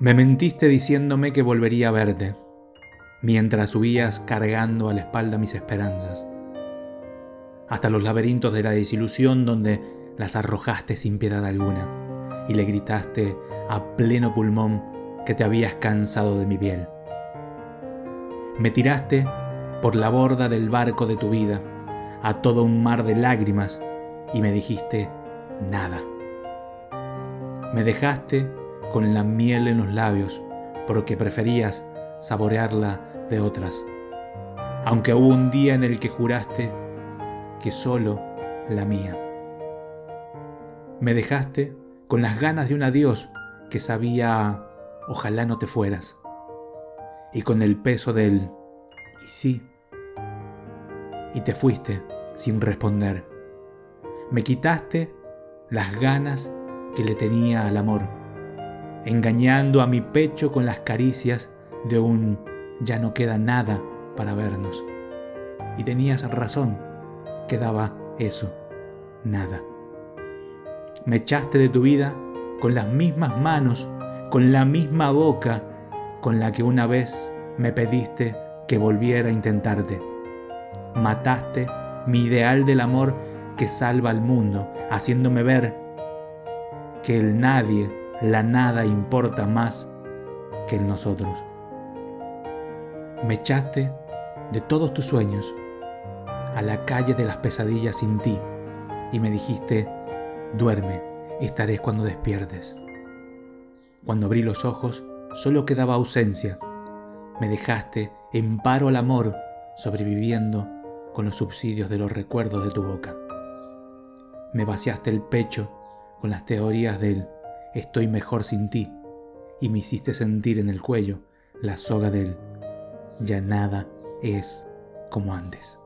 Me mentiste diciéndome que volvería a verte, mientras subías cargando a la espalda mis esperanzas, hasta los laberintos de la desilusión donde las arrojaste sin piedad alguna y le gritaste a pleno pulmón que te habías cansado de mi piel. Me tiraste por la borda del barco de tu vida a todo un mar de lágrimas y me dijiste nada. Me dejaste con la miel en los labios, porque preferías saborearla de otras. Aunque hubo un día en el que juraste que solo la mía. Me dejaste con las ganas de un adiós que sabía ojalá no te fueras. Y con el peso del y sí. Y te fuiste sin responder. Me quitaste las ganas que le tenía al amor engañando a mi pecho con las caricias de un ya no queda nada para vernos. Y tenías razón, quedaba eso, nada. Me echaste de tu vida con las mismas manos, con la misma boca con la que una vez me pediste que volviera a intentarte. Mataste mi ideal del amor que salva al mundo, haciéndome ver que el nadie la nada importa más que el nosotros. Me echaste de todos tus sueños a la calle de las pesadillas sin ti y me dijiste, duerme, estaré cuando despiertes. Cuando abrí los ojos, solo quedaba ausencia. Me dejaste en paro al amor, sobreviviendo con los subsidios de los recuerdos de tu boca. Me vaciaste el pecho con las teorías del estoy mejor sin ti, y me hiciste sentir en el cuello la soga del ya nada es como antes.